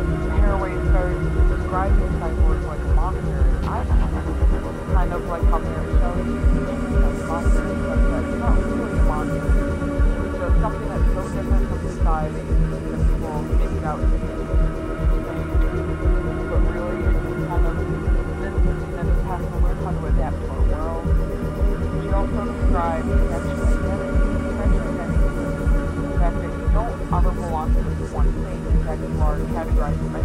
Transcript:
Haraway started describing cyborg like a monster and I kind of like how Mary Shelley describes but not really a monster. So it's something that's so different from society that people make it out to be. Bye.